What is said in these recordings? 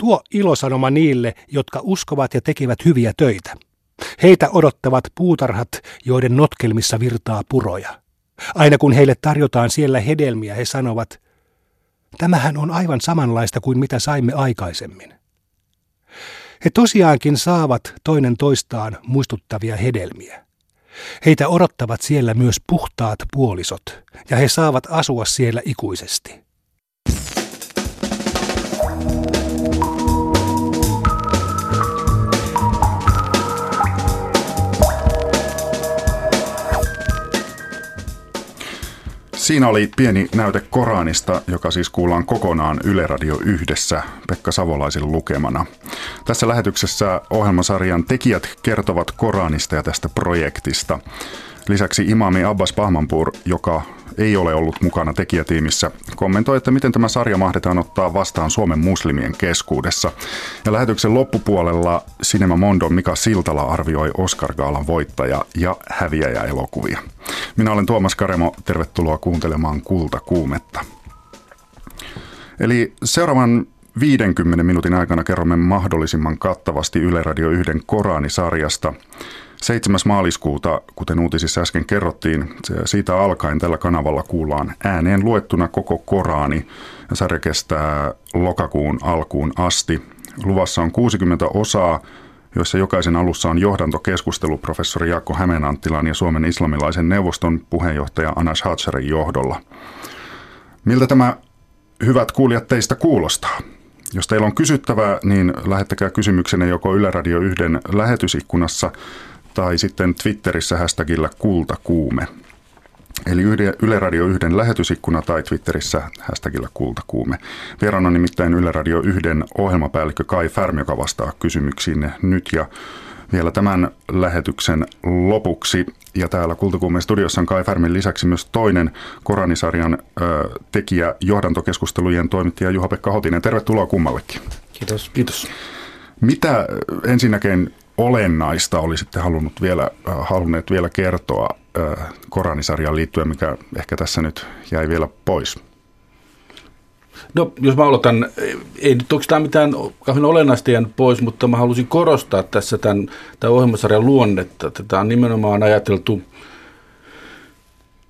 Tuo ilosanoma niille, jotka uskovat ja tekevät hyviä töitä. Heitä odottavat puutarhat, joiden notkelmissa virtaa puroja. Aina kun heille tarjotaan siellä hedelmiä, he sanovat, tämähän on aivan samanlaista kuin mitä saimme aikaisemmin. He tosiaankin saavat toinen toistaan muistuttavia hedelmiä. Heitä odottavat siellä myös puhtaat puolisot, ja he saavat asua siellä ikuisesti. Siinä oli pieni näyte Koranista, joka siis kuullaan kokonaan Yle Radio yhdessä Pekka Savolaisen lukemana. Tässä lähetyksessä ohjelmasarjan tekijät kertovat Koranista ja tästä projektista. Lisäksi imami Abbas Pahmanpur, joka ei ole ollut mukana tekijätiimissä, kommentoi, että miten tämä sarja mahdetaan ottaa vastaan Suomen muslimien keskuudessa. Ja lähetyksen loppupuolella Cinema Mondo Mika Siltala arvioi Oscar Gaalan voittaja ja häviäjä elokuvia. Minä olen Tuomas Karemo, tervetuloa kuuntelemaan Kulta kuumetta. Eli seuraavan 50 minuutin aikana kerromme mahdollisimman kattavasti Yle Radio 1 Korani-sarjasta. 7. maaliskuuta, kuten uutisissa äsken kerrottiin, siitä alkaen tällä kanavalla kuullaan ääneen luettuna koko Korani. Ja sarja kestää lokakuun alkuun asti. Luvassa on 60 osaa, joissa jokaisen alussa on johdantokeskustelu professori Jaakko Hämeenanttilan ja Suomen islamilaisen neuvoston puheenjohtaja Anas Hatsarin johdolla. Miltä tämä hyvät kuulijat teistä kuulostaa? Jos teillä on kysyttävää, niin lähettäkää kysymyksenne joko Yle Radio 1 lähetysikkunassa tai sitten Twitterissä hashtagillä kultakuume. Eli Yle Radio 1 lähetysikkuna tai Twitterissä hashtagillä kultakuume. Vieraana on nimittäin Yle Radio 1 ohjelmapäällikkö Kai Färm, joka vastaa kysymyksiin nyt ja vielä tämän lähetyksen lopuksi. Ja täällä Kultakuumeen studiossa on Kai Färmin lisäksi myös toinen Koranisarjan ö, tekijä, johdantokeskustelujen toimittaja Juha-Pekka Hotinen. Tervetuloa kummallekin. Kiitos. Kiitos. Mitä ensinnäkin olennaista olisitte halunnut vielä, halunneet vielä kertoa Koranisarjaan liittyen, mikä ehkä tässä nyt jäi vielä pois? No, jos mä aloitan, ei nyt oikeastaan mitään kauhean olennaista jäänyt pois, mutta mä halusin korostaa tässä tämän, tämän ohjelmasarjan luonnetta. Tätä on nimenomaan ajateltu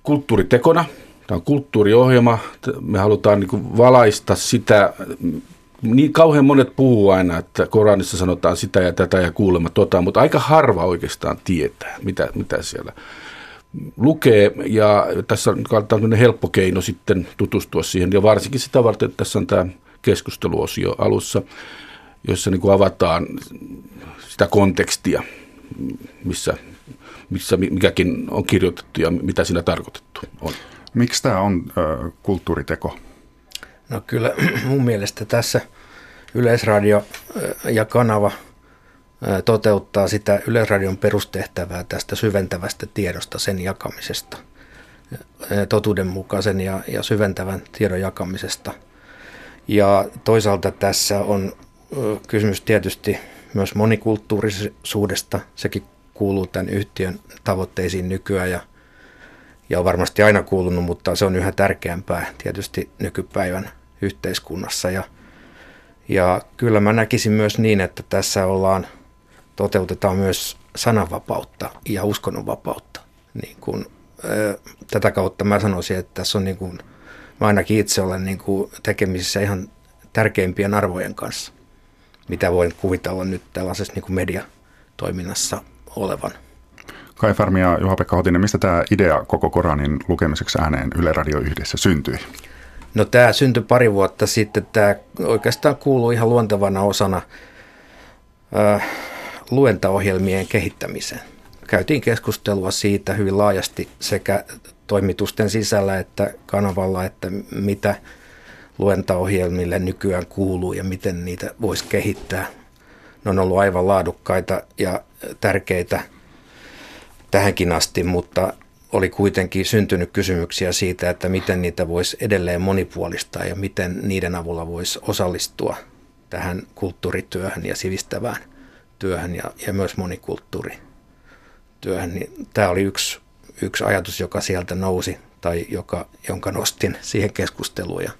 kulttuuritekona. Tämä on kulttuuriohjelma. Me halutaan niin valaista sitä, niin kauhean monet puhuu aina, että Koranissa sanotaan sitä ja tätä ja kuulemma tota, mutta aika harva oikeastaan tietää, mitä, mitä siellä lukee. Ja tässä on tämmöinen helppo keino sitten tutustua siihen, ja varsinkin sitä varten, että tässä on tämä keskusteluosio alussa, jossa niin kuin avataan sitä kontekstia, missä, missä mikäkin on kirjoitettu ja mitä siinä tarkoitettu on. Miksi tämä on äh, kulttuuriteko? No kyllä mun mielestä tässä Yleisradio ja kanava toteuttaa sitä Yleisradion perustehtävää tästä syventävästä tiedosta, sen jakamisesta, totuudenmukaisen ja, ja syventävän tiedon jakamisesta. Ja toisaalta tässä on kysymys tietysti myös monikulttuurisuudesta. Sekin kuuluu tämän yhtiön tavoitteisiin nykyään ja, ja on varmasti aina kuulunut, mutta se on yhä tärkeämpää tietysti nykypäivän yhteiskunnassa. Ja, ja kyllä mä näkisin myös niin, että tässä ollaan, toteutetaan myös sananvapautta ja uskonnonvapautta. Niin kun, tätä kautta mä sanoisin, että tässä on niin kun, mä ainakin itse olen niin kun tekemisissä ihan tärkeimpien arvojen kanssa, mitä voin kuvitella nyt tällaisessa niin mediatoiminnassa olevan. Kai Farmi ja Juha-Pekka Hotinen, mistä tämä idea koko Koranin lukemiseksi ääneen Yle Radio yhdessä syntyi? No tämä syntyi pari vuotta sitten. Tämä oikeastaan kuuluu ihan luontevana osana äh, luentaohjelmien kehittämiseen. Käytiin keskustelua siitä hyvin laajasti sekä toimitusten sisällä että kanavalla, että mitä luentaohjelmille nykyään kuuluu ja miten niitä voisi kehittää. Ne on ollut aivan laadukkaita ja tärkeitä tähänkin asti, mutta oli kuitenkin syntynyt kysymyksiä siitä, että miten niitä voisi edelleen monipuolistaa ja miten niiden avulla voisi osallistua tähän kulttuurityöhön ja sivistävään työhön ja, ja myös monikulttuurityöhön. Niin tämä oli yksi, yksi ajatus, joka sieltä nousi tai joka, jonka nostin siihen keskusteluun ja,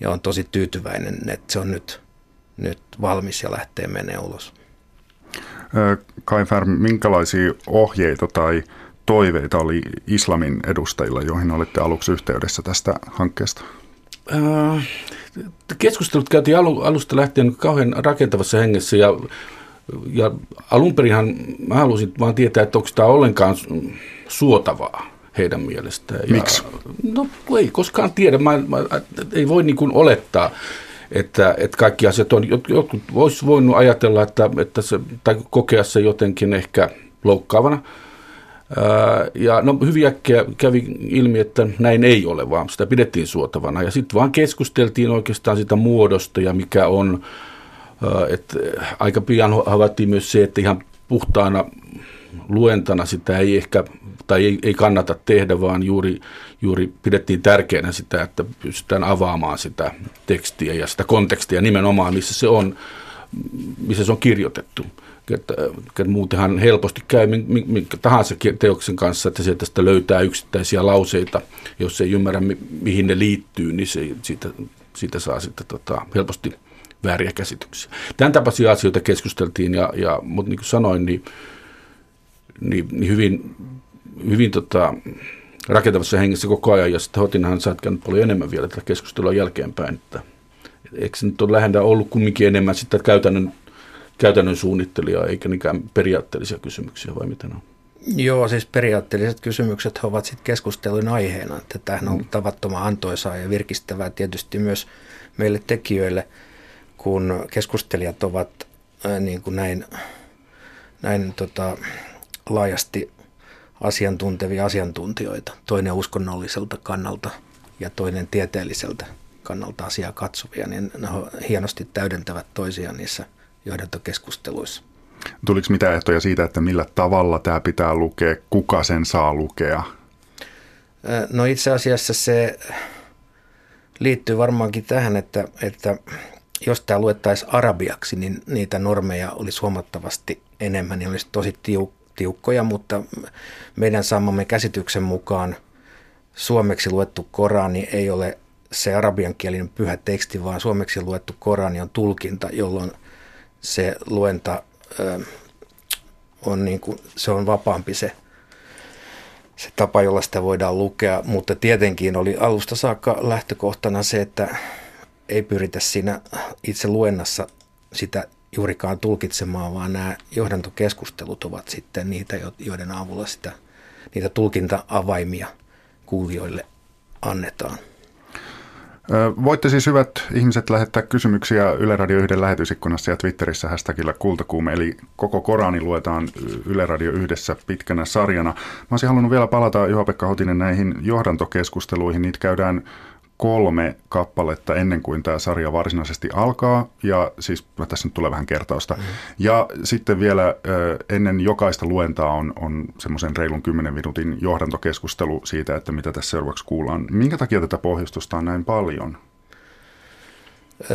ja on tosi tyytyväinen, että se on nyt nyt valmis ja lähtee menee ulos. Kai Färm, minkälaisia ohjeita tai toiveita oli islamin edustajilla, joihin olitte aluksi yhteydessä tästä hankkeesta? Keskustelut käytiin alusta lähtien kauhean rakentavassa hengessä ja, ja alun perinhan mä halusin vaan tietää, että onko tämä ollenkaan suotavaa heidän mielestään. Miksi? no ei koskaan tiedä, mä, mä, ei voi niin kuin olettaa että, että kaikki asiat on, jotkut olisi voinut ajatella, että, että se, tai kokea se jotenkin ehkä loukkaavana. Ja no hyvin äkkiä kävi ilmi, että näin ei ole, vaan sitä pidettiin suotavana. Ja sitten vaan keskusteltiin oikeastaan sitä muodosta ja mikä on, että aika pian havaittiin myös se, että ihan puhtaana luentana sitä ei ehkä tai ei, ei kannata tehdä, vaan juuri, juuri pidettiin tärkeänä sitä, että pystytään avaamaan sitä tekstiä ja sitä kontekstia nimenomaan, missä se on, missä se on kirjoitettu. Että, että muutenhan helposti käy minkä tahansa teoksen kanssa, että sieltä sitä löytää yksittäisiä lauseita, jos ei ymmärrä mi, mihin ne liittyy, niin se, siitä, siitä saa sitten tota, helposti vääriä käsityksiä. Tämän tapaisia asioita keskusteltiin, ja, ja, mutta niin kuin sanoin, niin, niin, niin hyvin hyvin tota, rakentavassa hengessä koko ajan, ja sitten Hotinhan sä oot paljon enemmän vielä tätä keskustelua jälkeenpäin, että eikö se nyt ole lähinnä ollut kumminkin enemmän sitä käytännön, käytännön suunnittelijaa, eikä niinkään periaatteellisia kysymyksiä, vai miten on? Joo, siis periaatteelliset kysymykset ovat sitten keskustelun aiheena, että tämähän on mm. tavattoman antoisaa ja virkistävää tietysti myös meille tekijöille, kun keskustelijat ovat niin kuin näin, näin tota, laajasti asiantuntevia asiantuntijoita, toinen uskonnolliselta kannalta ja toinen tieteelliseltä kannalta asiaa katsovia, niin ne hienosti täydentävät toisiaan niissä johdantokeskusteluissa. Tuliko mitään ehtoja siitä, että millä tavalla tämä pitää lukea, kuka sen saa lukea? No itse asiassa se liittyy varmaankin tähän, että, että jos tämä luettaisiin arabiaksi, niin niitä normeja olisi huomattavasti enemmän, niin olisi tosi tiukkoja, mutta meidän saamamme käsityksen mukaan suomeksi luettu Korani ei ole se arabiankielinen pyhä teksti, vaan suomeksi luettu Korani on tulkinta, jolloin se luenta ö, on, niin kuin, se on vapaampi se, se tapa, jolla sitä voidaan lukea, mutta tietenkin oli alusta saakka lähtökohtana se, että ei pyritä siinä itse luennassa sitä juurikaan tulkitsemaan, vaan nämä johdantokeskustelut ovat sitten niitä, joiden avulla sitä, niitä tulkinta-avaimia kuulijoille annetaan. Voitte siis hyvät ihmiset lähettää kysymyksiä Yle Radio 1 lähetysikkunassa ja Twitterissä hashtagilla kultakuume, eli koko Korani luetaan Yle Radio yhdessä pitkänä sarjana. Mä olisin halunnut vielä palata Juha-Pekka Hotinen näihin johdantokeskusteluihin. Niitä käydään kolme kappaletta ennen kuin tämä sarja varsinaisesti alkaa, ja siis tässä nyt tulee vähän kertausta. Mm. Ja sitten vielä ennen jokaista luentaa on, on semmoisen reilun 10 minuutin johdantokeskustelu siitä, että mitä tässä seuraavaksi kuullaan. Minkä takia tätä pohjustusta on näin paljon?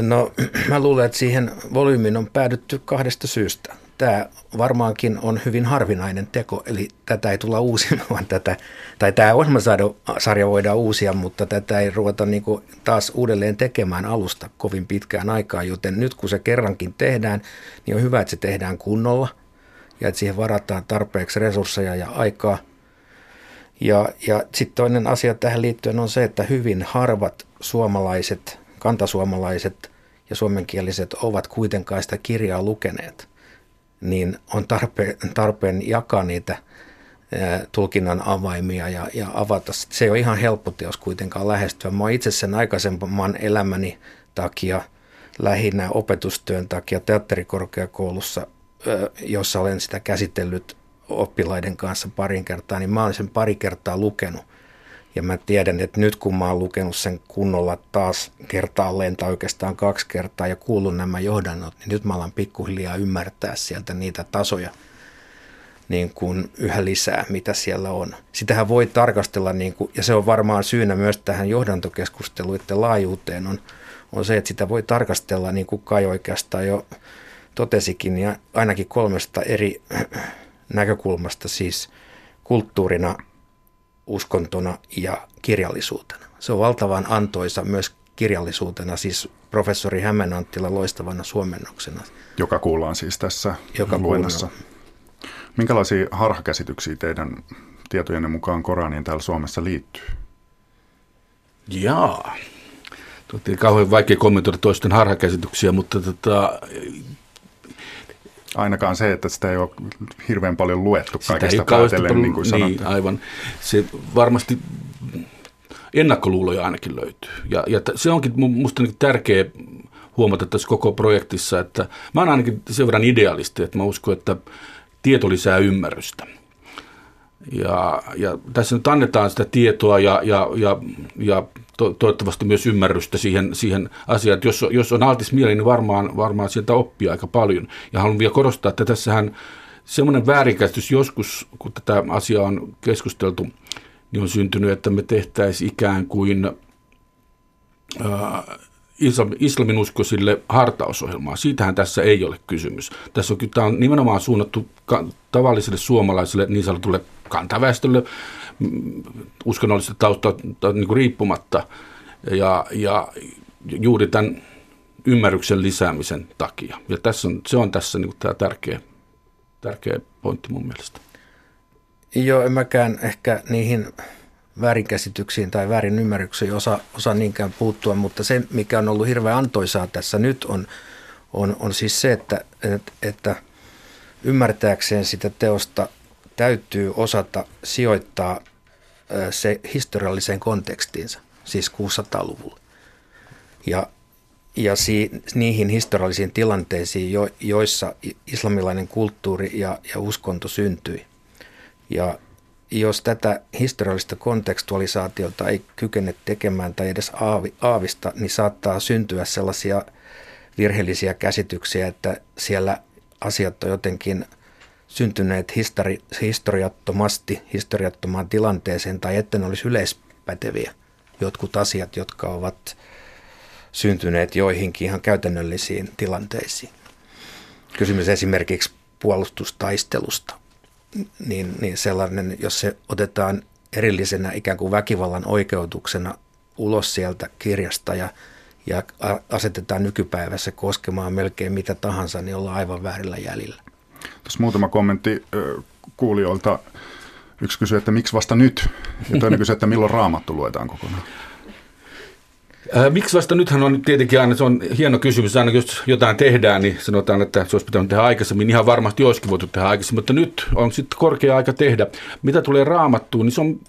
No mä luulen, että siihen volyymiin on päädytty kahdesta syystä tämä varmaankin on hyvin harvinainen teko, eli tätä ei tulla uusimaan, tätä, tai tämä ohjelmasarja voidaan uusia, mutta tätä ei ruveta niin taas uudelleen tekemään alusta kovin pitkään aikaa, joten nyt kun se kerrankin tehdään, niin on hyvä, että se tehdään kunnolla ja että siihen varataan tarpeeksi resursseja ja aikaa. Ja, ja sitten toinen asia tähän liittyen on se, että hyvin harvat suomalaiset, kantasuomalaiset ja suomenkieliset ovat kuitenkaan sitä kirjaa lukeneet niin on tarpeen, tarpeen jakaa niitä tulkinnan avaimia ja, ja avata. Se ei ole ihan helppo teos kuitenkaan lähestyä. Mä oon itse sen aikaisemman elämäni takia, lähinnä opetustyön takia teatterikorkeakoulussa, jossa olen sitä käsitellyt oppilaiden kanssa parin kertaa, niin mä olen sen pari kertaa lukenut. Ja mä tiedän, että nyt kun mä oon lukenut sen kunnolla taas kertaalleen tai oikeastaan kaksi kertaa ja kuullut nämä johdannot, niin nyt mä alan pikkuhiljaa ymmärtää sieltä niitä tasoja niin kuin yhä lisää, mitä siellä on. Sitähän voi tarkastella, niin kuin, ja se on varmaan syynä myös tähän johdantokeskusteluiden laajuuteen, on, on se, että sitä voi tarkastella, niin kuin Kai oikeastaan jo totesikin, ja ainakin kolmesta eri näkökulmasta, siis kulttuurina, uskontona ja kirjallisuutena. Se on valtavan antoisa myös kirjallisuutena, siis professori Hämeen Anttila loistavana suomennoksena. Joka kuullaan siis tässä Joka luennossa. Minkälaisia harhakäsityksiä teidän tietojenne mukaan Koraniin täällä Suomessa liittyy? Jaa. Tuotti kauhean vaikea kommentoida toisten harhakäsityksiä, mutta tota, Ainakaan se, että sitä ei ole hirveän paljon luettu kaikesta päätellen, niin kuin niin, aivan. Se varmasti ennakkoluuloja ainakin löytyy. Ja, ja se onkin minusta niin tärkeä huomata tässä koko projektissa, että mä oon ainakin sen verran idealisti, että mä uskon, että tieto lisää ymmärrystä. Ja, ja tässä nyt annetaan sitä tietoa ja, ja, ja, ja to, toivottavasti myös ymmärrystä siihen, siihen asiaan, että jos, jos on altis mieli, niin varmaan, varmaan sieltä oppii aika paljon. Ja haluan vielä korostaa, että tässähän semmoinen väärinkäsitys joskus, kun tätä asiaa on keskusteltu, niin on syntynyt, että me tehtäisiin ikään kuin äh, islaminuskoisille hartausohjelmaa. Siitähän tässä ei ole kysymys. Tässä on, tämä on nimenomaan suunnattu tavallisille suomalaisille niin sanotulle kantaväestölle uskonnollisesta taustaa niin riippumatta ja, ja juuri tämän ymmärryksen lisäämisen takia. Ja tässä on, se on tässä niin tämä tärkeä, tärkeä pointti mun mielestä. Joo, en mäkään ehkä niihin väärinkäsityksiin tai väärin ymmärryksiin osa, osa niinkään puuttua, mutta se, mikä on ollut hirveän antoisaa tässä nyt, on, on, on siis se, että, että, että ymmärtääkseen sitä teosta täytyy osata sijoittaa se historialliseen kontekstiinsa, siis 600-luvulle. Ja, ja si, niihin historiallisiin tilanteisiin, jo, joissa islamilainen kulttuuri ja, ja uskonto syntyi. Ja jos tätä historiallista kontekstualisaatiota ei kykene tekemään tai edes aavi, aavista, niin saattaa syntyä sellaisia virheellisiä käsityksiä, että siellä asiat on jotenkin syntyneet histori, historiattomasti, historiattomaan tilanteeseen tai että ne olisi yleispäteviä. Jotkut asiat, jotka ovat syntyneet joihinkin ihan käytännöllisiin tilanteisiin. Kysymys esimerkiksi puolustustaistelusta niin, niin sellainen, jos se otetaan erillisenä ikään kuin väkivallan oikeutuksena ulos sieltä kirjasta ja, ja asetetaan nykypäivässä koskemaan melkein mitä tahansa, niin ollaan aivan väärillä jäljillä. Tuossa muutama kommentti kuulijoilta. Yksi kysyy, että miksi vasta nyt? Ja toinen kysyy, että milloin raamattu luetaan kokonaan? Ää, miksi vasta nythän on tietenkin aina, se on hieno kysymys, aina jos jotain tehdään, niin sanotaan, että se olisi pitänyt tehdä aikaisemmin, ihan varmasti olisikin voitu tehdä aikaisemmin, mutta nyt on sitten korkea aika tehdä. Mitä tulee raamattuun, niin se on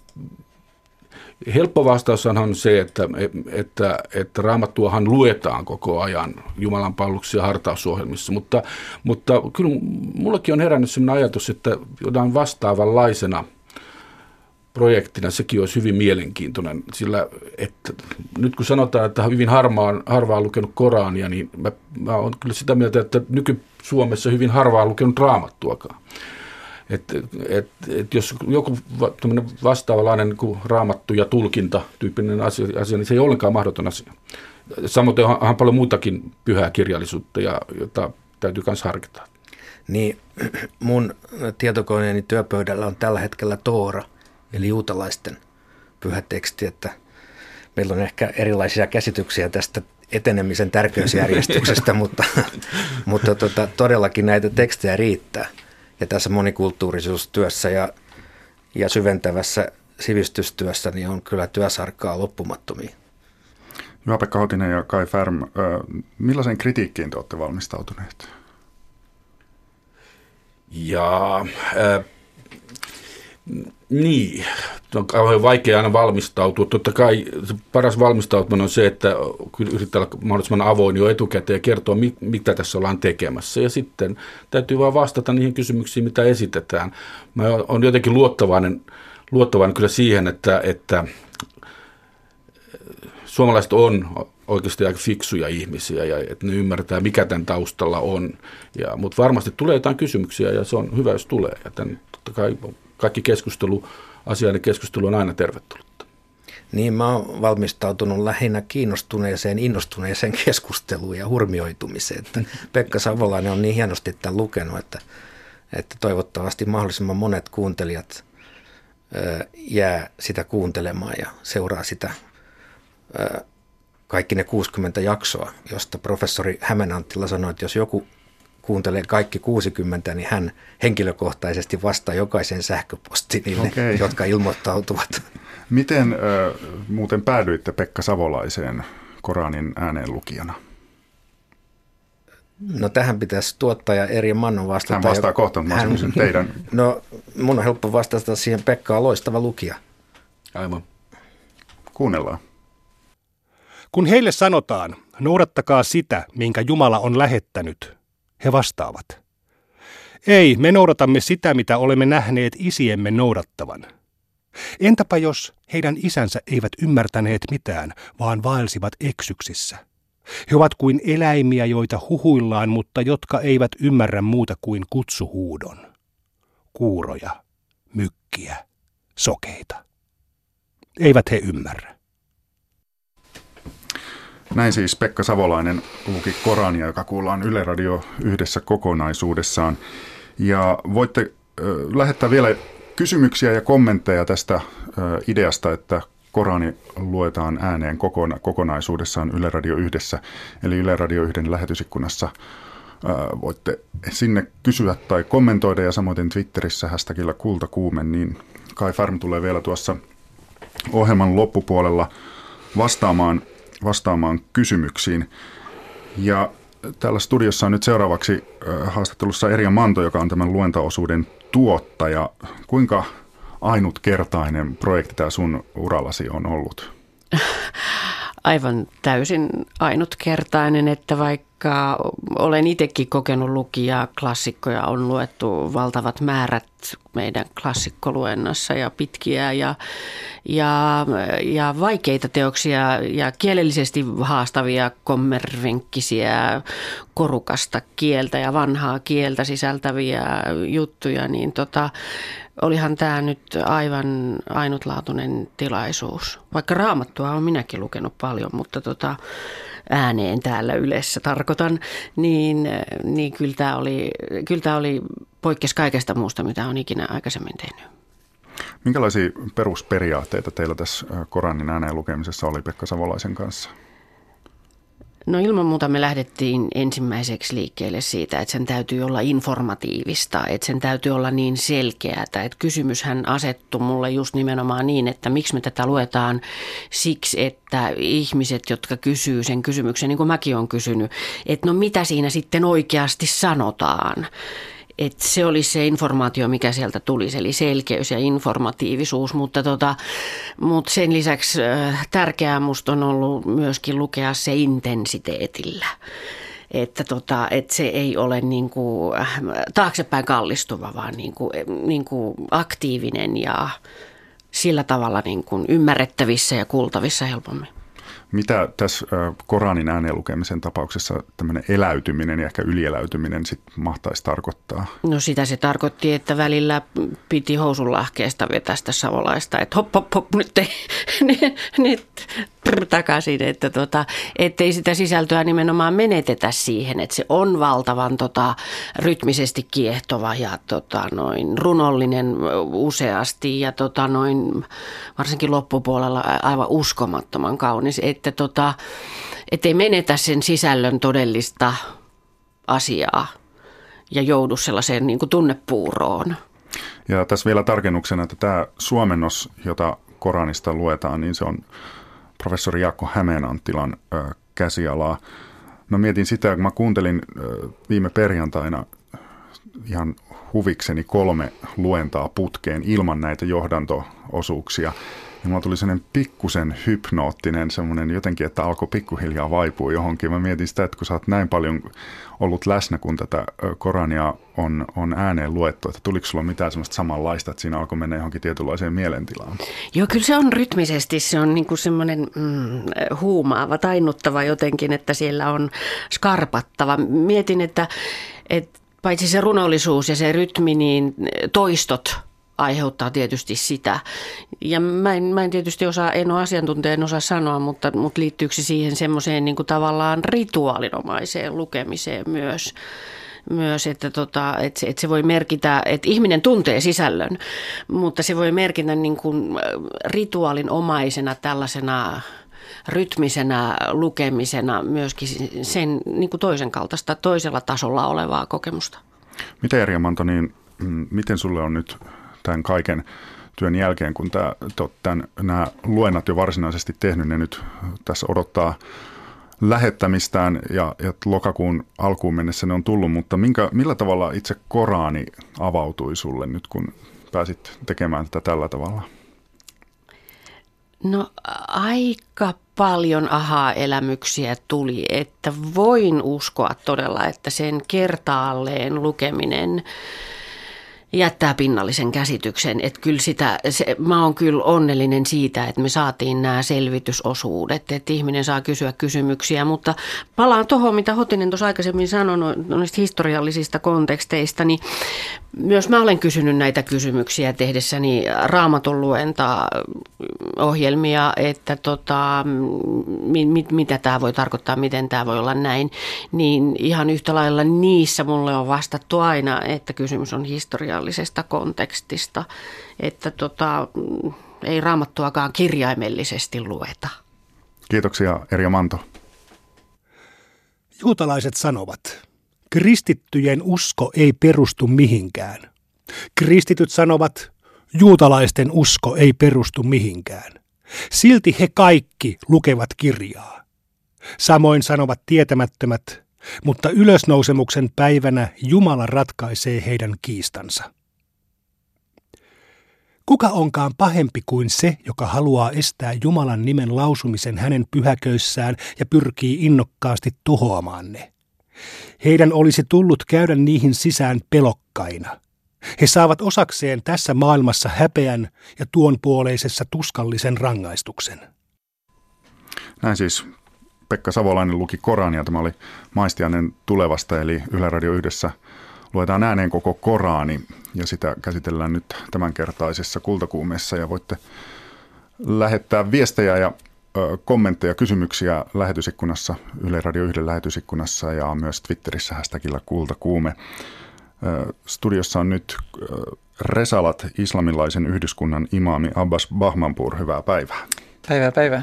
helppo vastaus on se, että, että, että raamattuahan luetaan koko ajan Jumalan palveluksia hartausohjelmissa, mutta, mutta kyllä mullekin on herännyt sellainen ajatus, että jotain vastaavanlaisena – projektina sekin olisi hyvin mielenkiintoinen, sillä että nyt kun sanotaan, että hyvin harvaa, harvaa on lukenut Korania, niin mä, mä olen kyllä sitä mieltä, että nyky-Suomessa hyvin harvaa on lukenut raamattuakaan. Et, et, et jos joku vastaavanlainen niin raamattu ja tulkinta tyyppinen asia, asia, niin se ei ollenkaan mahdoton asia. Samoin on paljon muutakin pyhää kirjallisuutta, ja, jota täytyy myös harkita. Niin, mun tietokoneeni työpöydällä on tällä hetkellä Toora – eli juutalaisten pyhä teksti, että meillä on ehkä erilaisia käsityksiä tästä etenemisen tärkeysjärjestyksestä, mutta, mutta tota, todellakin näitä tekstejä riittää. Ja tässä monikulttuurisuustyössä ja, ja syventävässä sivistystyössä niin on kyllä työsarkaa loppumattomia. Juha-Pekka Hotinen ja Kai Färm, millaisen kritiikkiin te olette valmistautuneet? Ja äh, niin, on kauhean vaikea aina valmistautua. Totta kai paras valmistautuminen on se, että yrittää olla mahdollisimman avoin jo etukäteen ja kertoa, mitä tässä ollaan tekemässä. Ja sitten täytyy vain vastata niihin kysymyksiin, mitä esitetään. Mä olen jotenkin luottavainen, luottavainen kyllä siihen, että, että suomalaiset on oikeasti aika fiksuja ihmisiä ja että ne ymmärtää, mikä tämän taustalla on. Ja, mutta varmasti tulee jotain kysymyksiä ja se on hyvä, jos tulee. Ja tämän, totta kai kaikki keskustelu, asiainen keskustelu on aina tervetullutta. Niin, mä oon valmistautunut lähinnä kiinnostuneeseen, innostuneeseen keskusteluun ja hurmioitumiseen. Että Pekka Savolainen on niin hienosti tämän lukenut, että, että toivottavasti mahdollisimman monet kuuntelijat ö, jää sitä kuuntelemaan ja seuraa sitä ö, kaikki ne 60 jaksoa, josta professori Hämeenanttila sanoi, että jos joku kuuntelee kaikki 60, niin hän henkilökohtaisesti vastaa jokaisen sähköpostiin niille, okay. jotka ilmoittautuvat. Miten äh, muuten päädyitte Pekka Savolaiseen Koranin ääneen lukijana? No tähän pitäisi tuottaja Eri Mannon vastata. Hän vastaa kohta, mutta hän, teidän. No mun on helppo vastata siihen. Pekka on loistava lukija. Aivan. Kuunnellaan. Kun heille sanotaan, noudattakaa sitä, minkä Jumala on lähettänyt, he vastaavat. Ei, me noudatamme sitä, mitä olemme nähneet isiemme noudattavan. Entäpä jos heidän isänsä eivät ymmärtäneet mitään, vaan vaelsivat eksyksissä? He ovat kuin eläimiä, joita huhuillaan, mutta jotka eivät ymmärrä muuta kuin kutsuhuudon. Kuuroja, mykkiä, sokeita. Eivät he ymmärrä. Näin siis Pekka Savolainen luki Korania, joka kuullaan Yle Radio yhdessä kokonaisuudessaan. Ja voitte äh, lähettää vielä kysymyksiä ja kommentteja tästä äh, ideasta, että Korani luetaan ääneen kokona- kokonaisuudessaan Yle Radio yhdessä, eli Yle Radio yhden lähetysikkunassa. Äh, voitte sinne kysyä tai kommentoida ja samoin Twitterissä hashtagillä kultakuumen, niin Kai Farm tulee vielä tuossa ohjelman loppupuolella vastaamaan, vastaamaan kysymyksiin. Ja täällä studiossa on nyt seuraavaksi haastattelussa Erja Manto, joka on tämän luentaosuuden tuottaja. Kuinka ainutkertainen projekti tämä sun urallasi on ollut? Aivan täysin ainutkertainen, että vaikka olen itsekin kokenut lukijaa, klassikkoja on luettu valtavat määrät meidän klassikkoluennossa ja pitkiä ja, ja, ja vaikeita teoksia ja kielellisesti haastavia kommervenkkisiä korukasta kieltä ja vanhaa kieltä sisältäviä juttuja, niin tota, olihan tämä nyt aivan ainutlaatuinen tilaisuus. Vaikka raamattua on minäkin lukenut paljon, mutta tota, ääneen täällä yleensä tarkoitan, niin, niin kyllä tämä oli, kyllä tämä oli poikkeus kaikesta muusta, mitä on ikinä aikaisemmin tehnyt. Minkälaisia perusperiaatteita teillä tässä Koranin ääneen lukemisessa oli Pekka Savolaisen kanssa? No ilman muuta me lähdettiin ensimmäiseksi liikkeelle siitä, että sen täytyy olla informatiivista, että sen täytyy olla niin selkeää, että kysymyshän asettui mulle just nimenomaan niin, että miksi me tätä luetaan siksi, että ihmiset, jotka kysyy sen kysymyksen, niin kuin mäkin olen kysynyt, että no mitä siinä sitten oikeasti sanotaan että se oli se informaatio, mikä sieltä tulisi, eli selkeys ja informatiivisuus, mutta, tota, mutta sen lisäksi tärkeää musta on ollut myöskin lukea se intensiteetillä että, tota, että se ei ole niin kuin, äh, taaksepäin kallistuva, vaan niin kuin, niin kuin aktiivinen ja sillä tavalla niin kuin ymmärrettävissä ja kuultavissa helpommin. Mitä tässä Koranin ääneen lukemisen tapauksessa tämmöinen eläytyminen ja ehkä ylieläytyminen sit mahtaisi tarkoittaa? No sitä se tarkoitti, että välillä piti housun lahkeesta vetää sitä savolaista, että hop hop hop nyt, ei, nyt takaisin, että tota, ettei sitä sisältöä nimenomaan menetetä siihen, että se on valtavan tota, rytmisesti kiehtova ja tota, noin runollinen useasti ja tota, noin, varsinkin loppupuolella aivan uskomattoman kaunis, että tota, ettei menetä sen sisällön todellista asiaa ja joudu sellaiseen niin kuin tunnepuuroon. Ja tässä vielä tarkennuksena, että tämä suomennos, jota Koranista luetaan, niin se on professori Jaakko Hämeenanttilan ö, käsialaa. Mä mietin sitä, kun mä kuuntelin viime perjantaina ihan huvikseni kolme luentaa putkeen ilman näitä johdantoosuuksia. Ja mulla tuli sellainen pikkusen hypnoottinen, semmoinen jotenkin, että alkoi pikkuhiljaa vaipua johonkin. Mä mietin sitä, että kun sä oot näin paljon ollut läsnä, kun tätä Korania on, on ääneen luettu, että tuliko sulla mitään semmoista samanlaista, että siinä alkoi mennä johonkin tietynlaiseen mielentilaan? Joo, kyllä se on rytmisesti, se on niin kuin semmoinen mm, huumaava, tainnuttava jotenkin, että siellä on skarpattava. Mietin, että, että paitsi se runollisuus ja se rytmi, niin toistot aiheuttaa tietysti sitä. Ja mä en, mä en tietysti osaa, en ole asiantuntija, en osaa sanoa, mutta, mutta liittyykö se siihen semmoiseen niin tavallaan rituaalinomaiseen lukemiseen myös myös, että, tota, että, se, että se voi merkitä, että ihminen tuntee sisällön, mutta se voi merkitä niin kuin rituaalinomaisena tällaisena rytmisenä lukemisena myöskin sen niin kuin toisen kaltaista, toisella tasolla olevaa kokemusta. Miten Erja Manto, niin mm, miten sulle on nyt tämän kaiken työn jälkeen, kun tämä, nämä luennat jo varsinaisesti tehnyt, ne nyt tässä odottaa lähettämistään ja, ja lokakuun alkuun mennessä ne on tullut, mutta minkä, millä tavalla itse Korani avautui sulle nyt, kun pääsit tekemään tätä tällä tavalla? No aika paljon ahaa-elämyksiä tuli, että voin uskoa todella, että sen kertaalleen lukeminen jättää pinnallisen käsityksen. Että kyllä sitä, se, mä oon kyllä onnellinen siitä, että me saatiin nämä selvitysosuudet, että ihminen saa kysyä kysymyksiä, mutta palaan tuohon, mitä Hotinen tuossa aikaisemmin sanoi noista historiallisista konteksteista, niin myös mä olen kysynyt näitä kysymyksiä tehdessäni raamatun luenta ohjelmia, että tota, mit, mit, mitä tämä voi tarkoittaa, miten tämä voi olla näin, niin ihan yhtä lailla niissä mulle on vastattu aina, että kysymys on historiallisesta kontekstista, että tota, ei raamattuakaan kirjaimellisesti lueta. Kiitoksia Erja Manto. Juutalaiset sanovat, kristittyjen usko ei perustu mihinkään. Kristityt sanovat, juutalaisten usko ei perustu mihinkään. Silti he kaikki lukevat kirjaa. Samoin sanovat tietämättömät, mutta ylösnousemuksen päivänä Jumala ratkaisee heidän kiistansa. Kuka onkaan pahempi kuin se, joka haluaa estää Jumalan nimen lausumisen hänen pyhäköissään ja pyrkii innokkaasti tuhoamaan ne? Heidän olisi tullut käydä niihin sisään pelokkaina. He saavat osakseen tässä maailmassa häpeän ja tuon puoleisessa tuskallisen rangaistuksen. Näin siis Pekka Savolainen luki Korania. Tämä oli Maistiainen tulevasta, eli Yle Radio yhdessä luetaan ääneen koko Korani ja sitä käsitellään nyt tämänkertaisessa kultakuumessa ja voitte lähettää viestejä ja ö, kommentteja, kysymyksiä lähetysikkunassa, Yle Radio 1 lähetysikkunassa ja myös Twitterissä hashtagillä kultakuume. Ö, studiossa on nyt ö, Resalat, islamilaisen yhdyskunnan imaami Abbas Bahmanpur. Hyvää päivää. Päivää, päivää.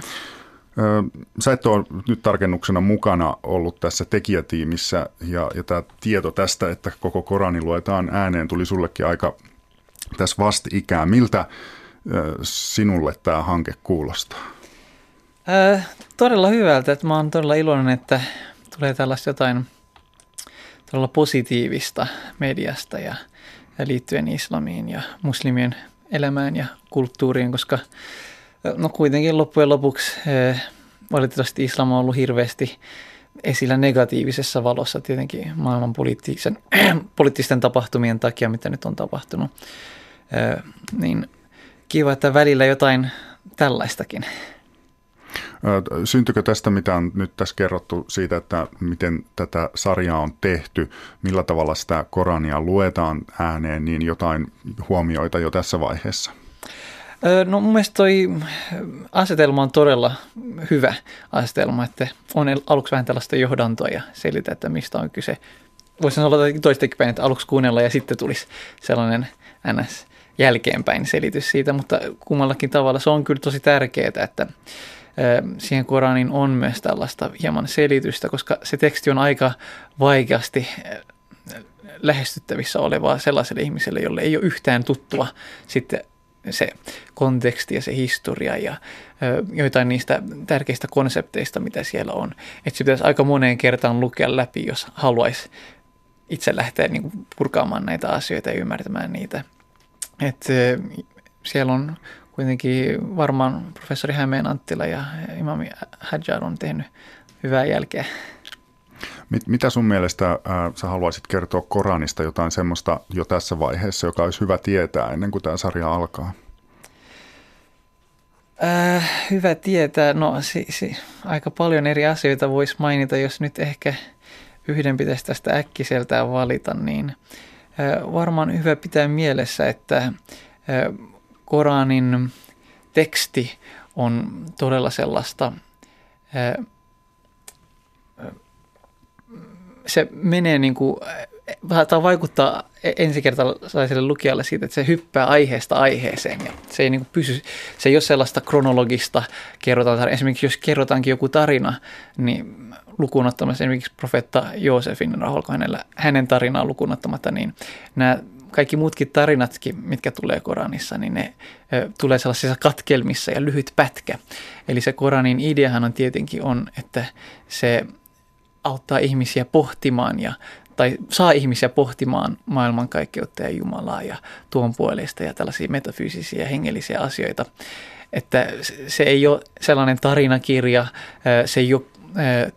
Sä et ole nyt tarkennuksena mukana ollut tässä tekijätiimissä ja, ja tämä tieto tästä, että koko Korani luetaan ääneen, tuli sullekin aika tässä vastikää. Miltä sinulle tämä hanke kuulostaa? Äh, todella hyvältä, että mä oon todella iloinen, että tulee tällaista jotain todella positiivista mediasta ja, ja liittyen islamiin ja muslimien elämään ja kulttuuriin, koska No kuitenkin loppujen lopuksi valitettavasti islam on ollut hirveästi esillä negatiivisessa valossa tietenkin maailman poliittisen, poliittisten tapahtumien takia, mitä nyt on tapahtunut. Niin kiva, että välillä jotain tällaistakin. Syntyykö tästä, mitä on nyt tässä kerrottu siitä, että miten tätä sarjaa on tehty, millä tavalla sitä Korania luetaan ääneen, niin jotain huomioita jo tässä vaiheessa? No mun mielestä toi asetelma on todella hyvä asetelma, että on aluksi vähän tällaista johdantoa ja selitä, että mistä on kyse. Voisin olla toistakin päin, että aluksi kuunnella ja sitten tulisi sellainen ns. jälkeenpäin selitys siitä, mutta kummallakin tavalla se on kyllä tosi tärkeää, että siihen Koranin on myös tällaista hieman selitystä, koska se teksti on aika vaikeasti lähestyttävissä olevaa sellaiselle ihmiselle, jolle ei ole yhtään tuttua sitten se konteksti ja se historia ja joitain niistä tärkeistä konsepteista, mitä siellä on. Että se pitäisi aika moneen kertaan lukea läpi, jos haluaisi itse lähteä niin kuin purkaamaan näitä asioita ja ymmärtämään niitä. Et siellä on kuitenkin varmaan professori Hämeen Anttila ja imami Hadjar on tehnyt hyvää jälkeä. Mit, mitä sun mielestä äh, sä haluaisit kertoa Koranista jotain semmoista jo tässä vaiheessa, joka olisi hyvä tietää ennen kuin tämä sarja alkaa? Äh, hyvä tietää. No si, si, aika paljon eri asioita voisi mainita, jos nyt ehkä yhden pitäisi tästä äkkiseltään valita, niin äh, varmaan hyvä pitää mielessä, että äh, Koranin teksti on todella sellaista äh, se menee niin kuin saattaa vaikuttaa e- ensikertalaiselle lukijalle siitä, että se hyppää aiheesta aiheeseen ja se ei niin kuin pysy, se ei ole sellaista kronologista kerrotaan. Esimerkiksi jos kerrotaankin joku tarina, niin lukuun esimerkiksi profeetta Joosefin raholko hänellä, hänen tarinaa lukuun ottamatta, niin nämä kaikki muutkin tarinatkin, mitkä tulee Koranissa, niin ne ö, tulee sellaisissa katkelmissa ja lyhyt pätkä. Eli se Koranin ideahan on tietenkin on, että se auttaa ihmisiä pohtimaan ja tai saa ihmisiä pohtimaan maailmankaikkeutta ja Jumalaa ja tuon puolesta ja tällaisia metafyysisiä ja hengellisiä asioita. Että se ei ole sellainen tarinakirja, se ei ole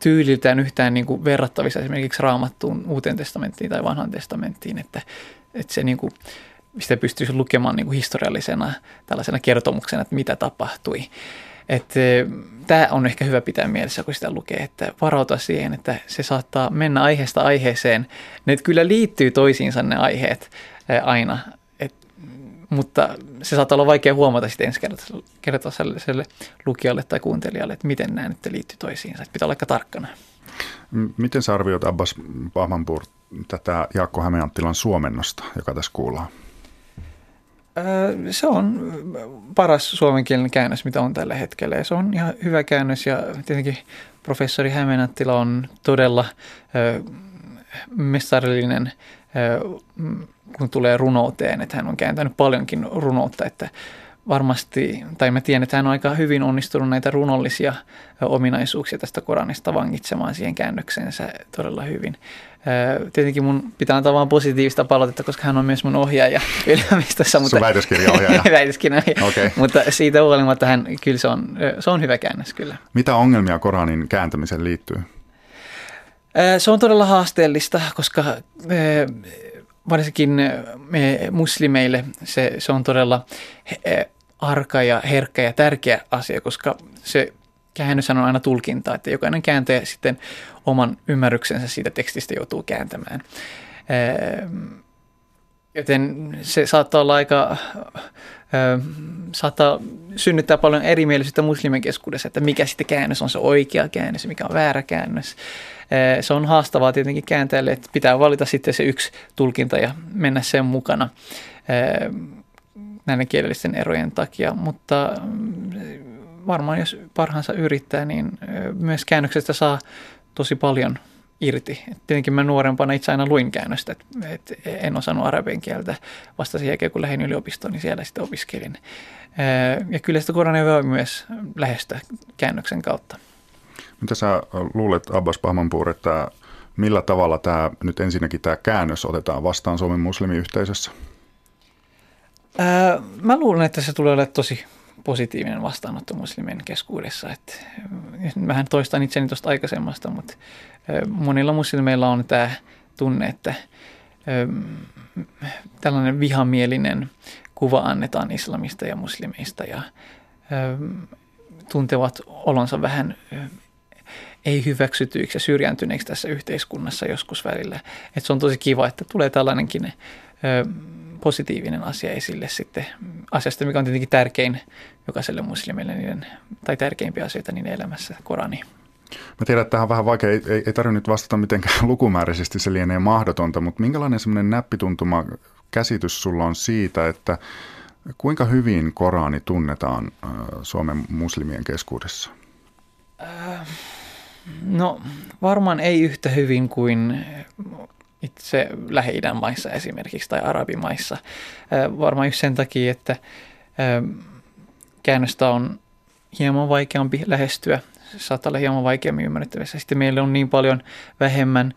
tyyliltään yhtään niin kuin verrattavissa esimerkiksi raamattuun uuteen testamenttiin tai vanhaan testamenttiin, että, että se niin kuin, sitä pystyisi lukemaan niin kuin historiallisena tällaisena kertomuksena, että mitä tapahtui. Että tämä on ehkä hyvä pitää mielessä, kun sitä lukee, että varautua siihen, että se saattaa mennä aiheesta aiheeseen. Ne kyllä liittyy toisiinsa ne aiheet aina, et, mutta se saattaa olla vaikea huomata sitten ensi kertaa sellaiselle lukijalle tai kuuntelijalle, että miten nämä nyt liittyy toisiinsa. Että pitää olla aika tarkkana. Miten sä arvioit Abbas Pahmanpur tätä Jaakko Hämeenanttilan suomennosta, joka tässä kuullaan? Se on paras suomenkielinen käännös, mitä on tällä hetkellä. Se on ihan hyvä käännös ja tietenkin professori Hämeenanttila on todella mestarillinen, kun tulee runouteen. Että hän on kääntänyt paljonkin runoutta, että varmasti, tai mä tiedän, että hän on aika hyvin onnistunut näitä runollisia ominaisuuksia tästä Koranista vangitsemaan siihen käännöksensä todella hyvin. Tietenkin mun pitää antaa vaan positiivista palautetta, koska hän on myös mun ohjaaja yliopistossa. Mutta, Sun väitöskirjaohjaaja. väitöskirjaohjaaja. Okay. Mutta siitä huolimatta hän, kyllä se on, se on hyvä käännös kyllä. Mitä ongelmia Koranin kääntämiseen liittyy? Se on todella haasteellista, koska varsinkin muslimeille se, se on todella arka ja herkkä ja tärkeä asia, koska se käännös on aina tulkinta, että jokainen kääntäjä sitten oman ymmärryksensä siitä tekstistä joutuu kääntämään. Joten se saattaa olla aika, saattaa synnyttää paljon erimielisyyttä muslimien keskuudessa, että mikä sitten käännös on se oikea käännös, mikä on väärä käännös. Se on haastavaa tietenkin kääntäjälle, että pitää valita sitten se yksi tulkinta ja mennä sen mukana näiden kielellisten erojen takia, mutta varmaan jos parhaansa yrittää, niin myös käännöksestä saa tosi paljon irti. Et tietenkin mä nuorempana itse aina luin käännöstä, että en osannut arabian kieltä vasta sen jälkeen, kun lähdin yliopistoon, niin siellä sitten opiskelin. Ja kyllä sitä Korania voi myös lähestyä käännöksen kautta. Mitä sä luulet, Abbas Pahmanpuur, että millä tavalla tämä nyt ensinnäkin tämä käännös otetaan vastaan Suomen muslimiyhteisössä? Ää, mä luulen, että se tulee olemaan tosi positiivinen vastaanotto muslimien keskuudessa. Että, vähän toistan itseni tuosta aikaisemmasta, mutta monilla muslimeilla on tämä tunne, että tällainen vihamielinen kuva annetaan islamista ja muslimeista ja tuntevat olonsa vähän ei hyväksytyiksi ja syrjäntyneiksi tässä yhteiskunnassa joskus välillä. Et se on tosi kiva, että tulee tällainenkin ö, positiivinen asia esille sitten asiasta, mikä on tietenkin tärkein jokaiselle muslimille niiden, tai tärkeimpiä asioita niin elämässä, Korani. Mä tiedän, että tämä on vähän vaikea, ei, ei, ei tarvitse nyt vastata mitenkään lukumääräisesti, se lienee mahdotonta, mutta minkälainen semmoinen näppituntuma käsitys sulla on siitä, että kuinka hyvin Korani tunnetaan Suomen muslimien keskuudessa? Äh, no varmaan ei yhtä hyvin kuin itse lähi maissa esimerkiksi tai arabimaissa. Varmaan just sen takia, että käännöstä on hieman vaikeampi lähestyä, se saattaa olla hieman vaikeammin ymmärrettävissä. Sitten meillä on niin paljon vähemmän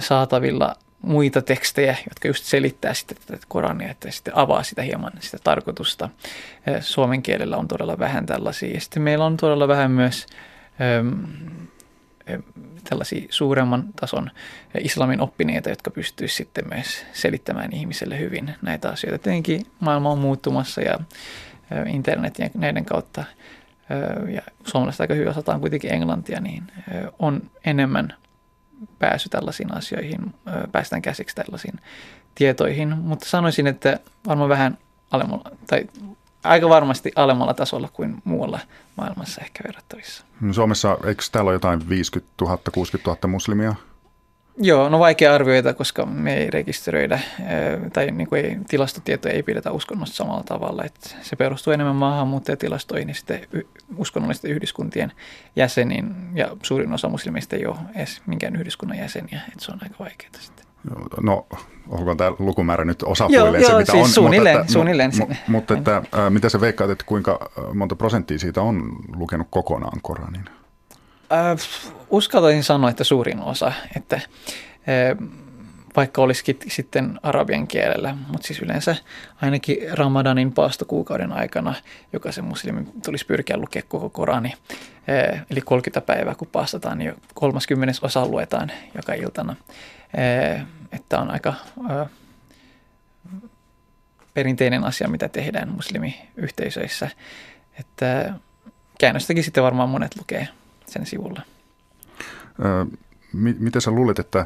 saatavilla muita tekstejä, jotka just selittää sitten tätä Korania, että sitten avaa sitä hieman sitä tarkoitusta. Suomen kielellä on todella vähän tällaisia. Ja sitten meillä on todella vähän myös tällaisia suuremman tason islamin oppineita, jotka pystyisivät sitten myös selittämään ihmiselle hyvin näitä asioita. Tietenkin maailma on muuttumassa ja internet ja näiden kautta, ja suomalaiset aika hyvin osataan kuitenkin englantia, niin on enemmän pääsy tällaisiin asioihin, päästään käsiksi tällaisiin tietoihin, mutta sanoisin, että varmaan vähän alemmalla, tai aika varmasti alemmalla tasolla kuin muualla maailmassa ehkä verrattavissa. No Suomessa, eikö täällä ole jotain 50 000, 60 000 muslimia? Joo, no vaikea arvioida, koska me ei rekisteröidä tai niin kuin ei, tilastotietoja ei pidetä uskonnosta samalla tavalla. Että se perustuu enemmän maahanmuuttajatilastoihin ja sitten uskonnollisten yhdyskuntien jäseniin ja suurin osa muslimista ei ole edes minkään yhdyskunnan jäseniä, että se on aika vaikeaa sitten. No, onko tämä lukumäärä nyt osapuolelle joo, se, mitä siis on? Suunnilleen, mutta, suunnilleen mu, mutta että, mitä sä veikkaat, että kuinka monta prosenttia siitä on lukenut kokonaan Koranin? Äh, uskaltaisin sanoa, että suurin osa, että äh, vaikka olisikin sitten arabian kielellä, mutta siis yleensä ainakin Ramadanin paastokuukauden aikana jokaisen muslimin tulisi pyrkiä lukea koko Korani. Äh, eli 30 päivää, kun paastataan, niin jo 30 osa luetaan joka iltana. Äh, että on aika perinteinen asia, mitä tehdään muslimiyhteisöissä. Että käännöstäkin sitten varmaan monet lukee sen sivulla. Miten sä luulet, että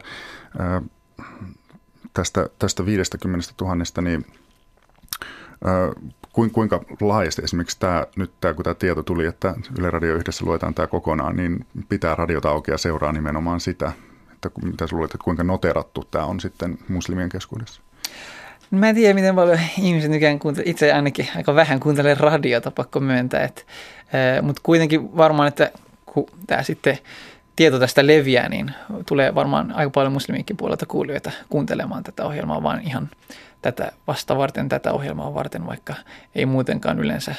tästä, tästä 50 000, niin kuinka laajasti esimerkiksi tämä, nyt tämä, kun tämä tieto tuli, että Yle Radio yhdessä luetaan tämä kokonaan, niin pitää radiota auki ja seuraa nimenomaan sitä, että mitä luulet, että kuinka noterattu tämä on sitten muslimien keskuudessa? Mä en tiedä, miten paljon ihmiset nykyään kuuntelee. Itse ainakin aika vähän kuuntelen radiota, pakko myöntää. Että, mutta kuitenkin varmaan, että kun tämä sitten tieto tästä leviää, niin tulee varmaan aika paljon muslimiinkin puolelta kuulijoita kuuntelemaan tätä ohjelmaa, vaan ihan tätä vasta varten, tätä ohjelmaa varten, vaikka ei muutenkaan yleensä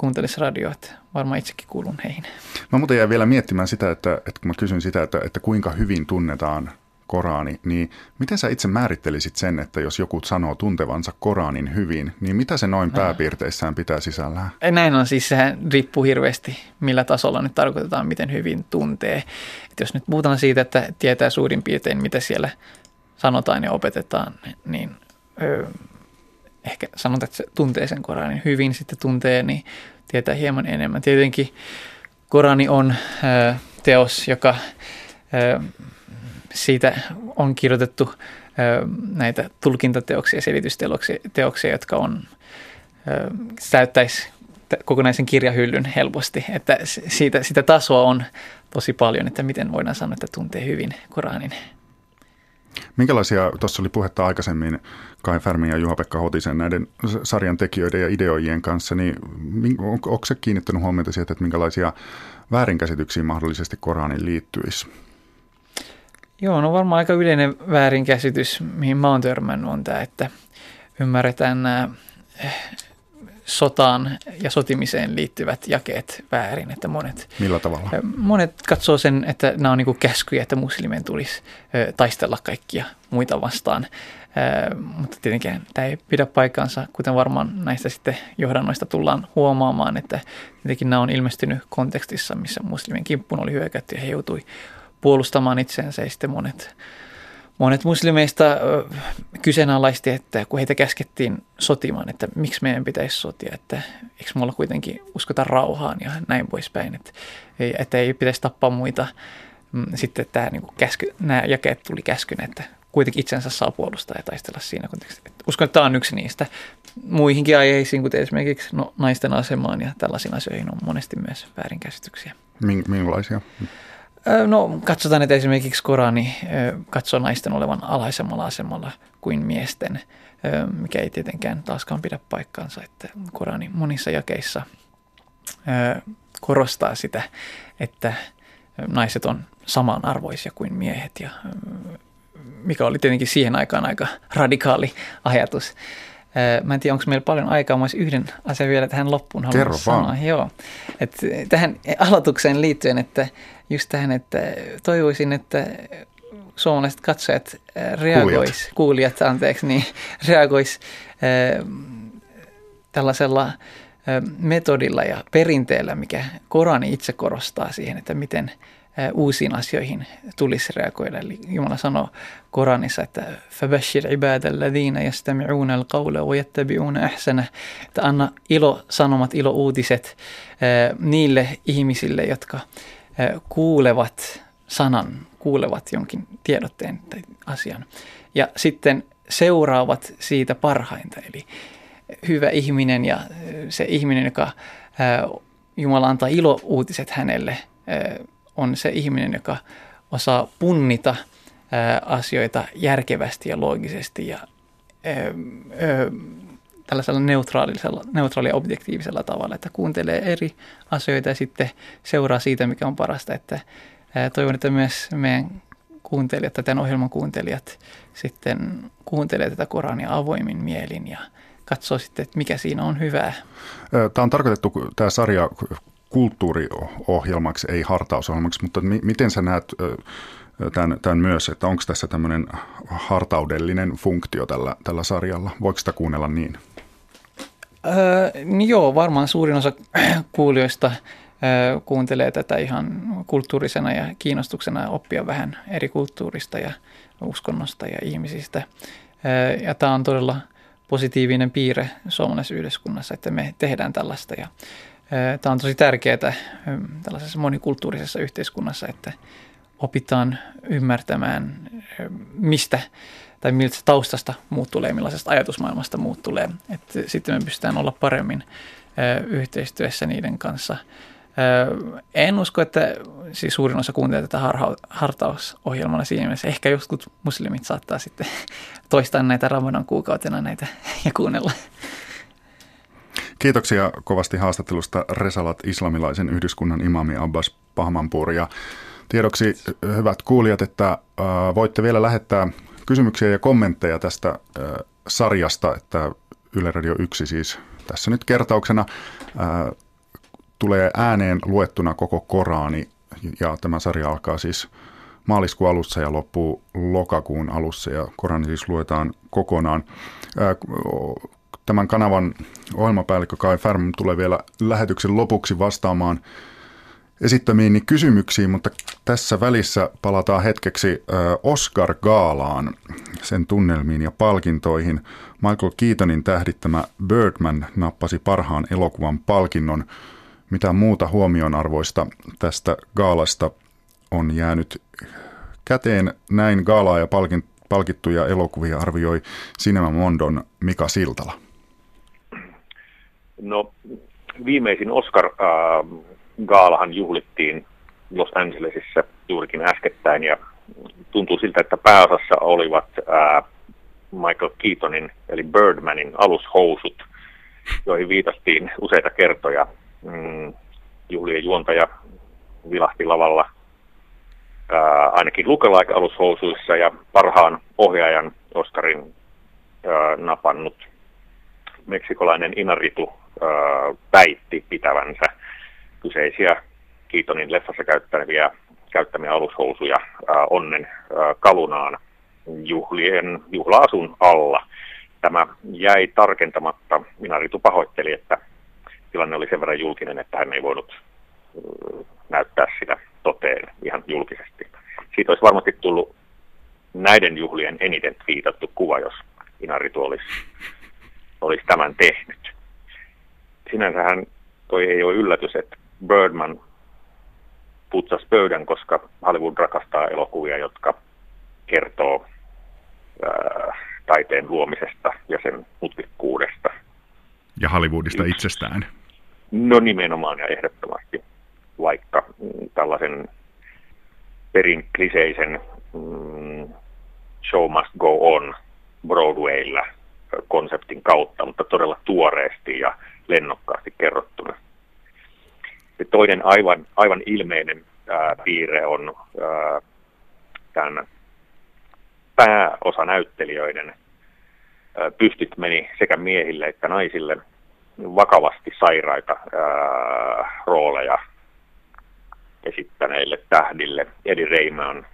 kuuntelisi radioa, että varmaan itsekin kuulun heihin. Mä muuten jäin vielä miettimään sitä, että, että kun mä kysyn sitä, että, että kuinka hyvin tunnetaan Korani, niin miten sä itse määrittelisit sen, että jos joku sanoo tuntevansa Koranin hyvin, niin mitä se noin pääpiirteissään pitää sisällään? Näin on siis, sehän riippuu hirveästi, millä tasolla nyt tarkoitetaan, miten hyvin tuntee. Et jos nyt puhutaan siitä, että tietää suurin piirtein, mitä siellä sanotaan ja opetetaan, niin öö, ehkä sanotaan, että se tuntee sen Koranin hyvin, sitten tuntee, niin tietää hieman enemmän. Tietenkin Korani on teos, joka siitä on kirjoitettu näitä tulkintateoksia selitysteoksia, jotka on, täyttäisi kokonaisen kirjahyllyn helposti. Että siitä, sitä tasoa on tosi paljon, että miten voidaan sanoa, että tuntee hyvin Koranin. Minkälaisia, tuossa oli puhetta aikaisemmin Kai Färmin ja Juha-Pekka Hotisen näiden sarjan tekijöiden ja ideoijien kanssa, niin onko, se kiinnittänyt huomiota siihen, että minkälaisia väärinkäsityksiä mahdollisesti Koranin liittyisi? Joo, no varmaan aika yleinen väärinkäsitys, mihin mä oon törmännyt, on tämä, että ymmärretään nämä eh, sotaan ja sotimiseen liittyvät jakeet väärin. Että monet, Millä tavalla? Monet katsoo sen, että nämä on niin käskyjä, että muslimien tulisi taistella kaikkia muita vastaan. Mutta tietenkin tämä ei pidä paikkaansa, kuten varmaan näistä sitten johdannoista tullaan huomaamaan, että tietenkin nämä on ilmestynyt kontekstissa, missä muslimien kimppuun oli hyökätty ja he joutui puolustamaan itseensä ja sitten monet, monet muslimeista kyseenalaisti, että kun heitä käskettiin sotimaan, että miksi meidän pitäisi sotia, että eikö mulla kuitenkin uskota rauhaan ja näin poispäin, että ei, että ei pitäisi tappaa muita. Mm, sitten tämä niin käsky, nämä jakeet tuli käskyn, että kuitenkin itsensä saa puolustaa ja taistella siinä kontekstissa. Uskon, että tämä on yksi niistä. Muihinkin aiheisiin, kuten esimerkiksi no, naisten asemaan ja tällaisiin asioihin on monesti myös väärinkäsityksiä. Millaisia? No katsotaan, että esimerkiksi Korani katsoo naisten olevan alaisemmalla asemalla kuin miesten, mikä ei tietenkään taaskaan pidä paikkaansa, että Korani monissa jakeissa korostaa sitä, että naiset on samanarvoisia kuin miehet ja mikä oli tietenkin siihen aikaan aika radikaali ajatus. Mä en tiedä, onko meillä paljon aikaa, mä yhden asian vielä tähän loppuun haluan Kerro sanoa. vaan. Joo. Et tähän aloitukseen liittyen, että just tähän, että toivoisin, että suomalaiset katsojat reagois, kuulijat, kuulijat anteeksi, niin reagois äh, tällaisella äh, metodilla ja perinteellä, mikä Korani itse korostaa siihen, että miten uusiin asioihin tulisi reagoida. Eli Jumala sanoo Koranissa, että فَبَشِّرْ عِبَادَ الَّذِينَ يَسْتَمِعُونَ الْقَوْلَ وَيَتَّبِعُونَ أَحْسَنَ Että anna ilo sanomat, ilo uutiset niille ihmisille, jotka kuulevat sanan, kuulevat jonkin tiedotteen tai asian. Ja sitten seuraavat siitä parhainta, eli hyvä ihminen ja se ihminen, joka Jumala antaa ilo uutiset hänelle, on se ihminen, joka osaa punnita asioita järkevästi ja loogisesti ja tällaisella neutraalisella, neutraalia objektiivisella tavalla, että kuuntelee eri asioita ja sitten seuraa siitä, mikä on parasta. Että toivon, että myös meidän kuuntelijat tai tämän ohjelman kuuntelijat sitten kuuntelee tätä Korania avoimin mielin ja katsoo sitten, että mikä siinä on hyvää. Tämä on tarkoitettu, tämä sarja kulttuuriohjelmaksi, ei hartausohjelmaksi, mutta mi- miten sä näet tämän, tämän myös, että onko tässä tämmöinen hartaudellinen funktio tällä, tällä sarjalla? Voiko sitä kuunnella niin? Öö, niin joo, varmaan suurin osa kuulijoista öö, kuuntelee tätä ihan kulttuurisena ja kiinnostuksena oppia vähän eri kulttuurista ja uskonnosta ja ihmisistä. Öö, ja tämä on todella positiivinen piirre suomalaisessa yhteiskunnassa, että me tehdään tällaista. Ja, tämä on tosi tärkeää tällaisessa monikulttuurisessa yhteiskunnassa, että opitaan ymmärtämään, mistä tai miltä taustasta muut tulee, millaisesta ajatusmaailmasta muut tulee. Että sitten me pystytään olla paremmin yhteistyössä niiden kanssa. En usko, että siis suurin osa kuuntelee tätä hartausohjelmana siinä mielessä. Ehkä joskus muslimit saattaa sitten toistaa näitä Ramadan kuukautena näitä ja kuunnella. Kiitoksia kovasti haastattelusta Resalat islamilaisen yhdyskunnan imami Abbas Pahmanpur. Ja tiedoksi, hyvät kuulijat, että voitte vielä lähettää kysymyksiä ja kommentteja tästä sarjasta, että Yle Radio 1 siis tässä nyt kertauksena tulee ääneen luettuna koko Koraani ja tämä sarja alkaa siis maaliskuun alussa ja loppuu lokakuun alussa ja Korani siis luetaan kokonaan. Tämän kanavan ohjelmapäällikkö Kai Färm tulee vielä lähetyksen lopuksi vastaamaan esittämiin kysymyksiin, mutta tässä välissä palataan hetkeksi Oscar Gaalaan, sen tunnelmiin ja palkintoihin. Michael Keatonin tähdittämä Birdman nappasi parhaan elokuvan palkinnon. Mitä muuta huomionarvoista tästä gaalasta on jäänyt käteen? Näin gaalaa ja palkittuja elokuvia arvioi Cinema Mondon Mika Siltala. No viimeisin Oscar äh, gaalahan juhlittiin Los Angelesissa juurikin äskettäin ja tuntuu siltä, että pääosassa olivat Michael Keatonin eli Birdmanin alushousut, joihin viitattiin useita kertoja. Mm, juhlien juontaja vilahti lavalla ää, ainakin lookalike alushousuissa ja parhaan ohjaajan Oscarin napannut meksikolainen Inaritu väitti pitävänsä kyseisiä Kiitonin leffassa käyttäviä, käyttämiä alushousuja ää, onnen ää, kalunaan juhlien, juhlaasun alla. Tämä jäi tarkentamatta. Minä Ritu pahoitteli, että tilanne oli sen verran julkinen, että hän ei voinut näyttää sitä toteen ihan julkisesti. Siitä olisi varmasti tullut näiden juhlien eniten viitattu kuva, jos Inaritu olisi, olisi tämän tehnyt. Sinänsähän toi ei ole yllätys, että Birdman putsasi pöydän, koska Hollywood rakastaa elokuvia, jotka kertoo ää, taiteen luomisesta ja sen mutkikkuudesta. Ja Hollywoodista Yksi. itsestään. No nimenomaan ja ehdottomasti, vaikka mm, tällaisen perin kliseisen mm, show must go on Broadwaylla konseptin kautta, mutta todella tuoreesti ja lennokkaasti kerrottuna. Ja toinen aivan, aivan ilmeinen ää, piirre on ää, tämän pääosanäyttelijöiden ää, pystyt meni sekä miehille että naisille vakavasti sairaita ää, rooleja esittäneille tähdille. Eddie Rayman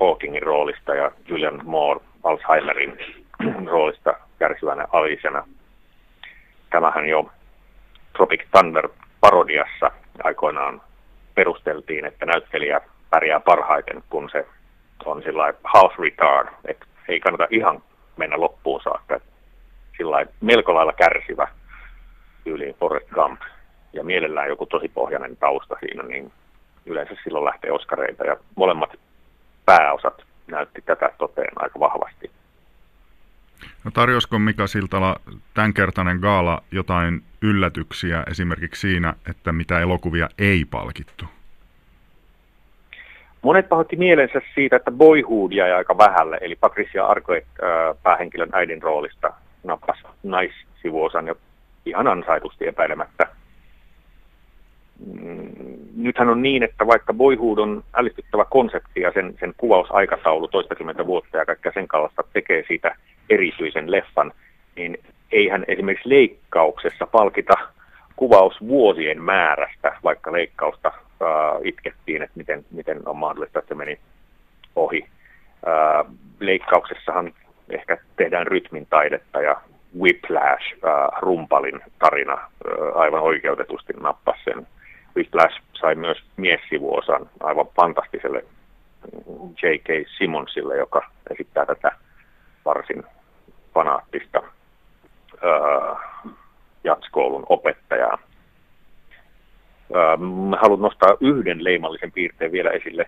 Hawkingin roolista ja Julian Moore Alzheimerin roolista kärsivänä alisena. Tämähän jo Tropic Thunder parodiassa aikoinaan perusteltiin, että näyttelijä pärjää parhaiten, kun se on sillä half retard, että ei kannata ihan mennä loppuun saakka. Sillä melko lailla kärsivä tyyliin Forrest Gump ja mielellään joku tosi pohjainen tausta siinä, niin yleensä silloin lähtee oskareita ja molemmat pääosat näytti tätä toteen aika vahvasti. No tarjosko Mika Siltala tämänkertainen gaala jotain yllätyksiä esimerkiksi siinä, että mitä elokuvia ei palkittu? Monet pahoitti mielensä siitä, että Boyhood jäi aika vähälle, eli Patricia Arquette päähenkilön äidin roolista nappasi naissivuosan ja ihan ansaitusti epäilemättä. Mm, nythän on niin, että vaikka Boyhood on älystyttävä konsepti ja sen, sen kuvausaikataulu toistakymmentä vuotta ja kaikkea sen kaltaista tekee siitä erityisen leffan, niin eihän esimerkiksi leikkauksessa palkita kuvausvuosien määrästä, vaikka leikkausta äh, itkettiin, että miten, miten on mahdollista, että se meni ohi. Äh, leikkauksessahan ehkä tehdään rytmin taidetta ja Whiplash, äh, Rumpalin tarina, äh, aivan oikeutetusti nappasi sen. Whiplash sai myös miessivuosan aivan fantastiselle J.K. Simonsille, joka esittää tätä varsin fanaattista äh, jatskoulun opettajaa. Mä haluan nostaa yhden leimallisen piirteen vielä esille.